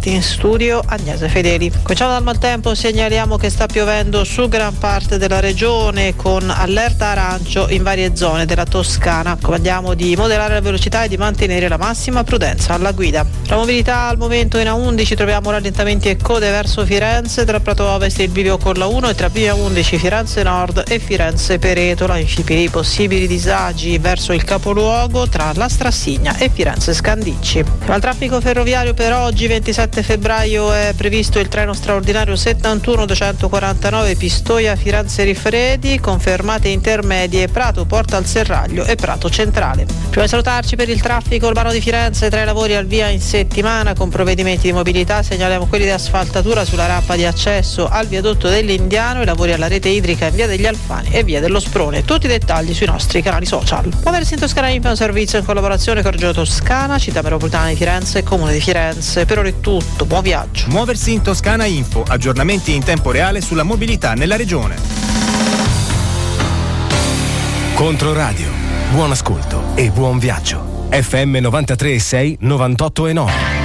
Esperti in studio Agnese Fedeli. Cominciamo dal maltempo, segnaliamo che sta piovendo su gran parte della regione con allerta arancio in varie zone della Toscana. Comandiamo di moderare la velocità e di mantenere la massima prudenza alla guida. La mobilità al momento in A11 troviamo rallentamenti e code verso Firenze, tra Prato Ovest e il bivio con la 1 e tra via 11 Firenze Nord e Firenze Peretola. Infine i possibili disagi verso il capoluogo tra la Strassigna e Firenze Scandicci. Al traffico ferroviario per oggi 27 febbraio è previsto il treno straordinario 71 249 Pistoia Firenze Rifredi con fermate intermedie Prato Porta al Serraglio e Prato Centrale. Prima di salutarci per il traffico urbano di Firenze tra i lavori al via in settimana con provvedimenti di mobilità segnaliamo quelli di asfaltatura sulla rampa di accesso al viadotto dell'Indiano, i lavori alla rete idrica in via degli Alfani e via dello Sprone. Tutti i dettagli sui nostri canali social. Muoversi in Toscana Info è un servizio in collaborazione con Reggio Toscana, città metropolitana di Firenze e comune di Firenze. Per ora è tutto, buon viaggio. Muoversi in Toscana Info, aggiornamenti in tempo reale sulla mobilità nella regione. Controradio, buon ascolto e buon viaggio. FM 93 6 98 e 9.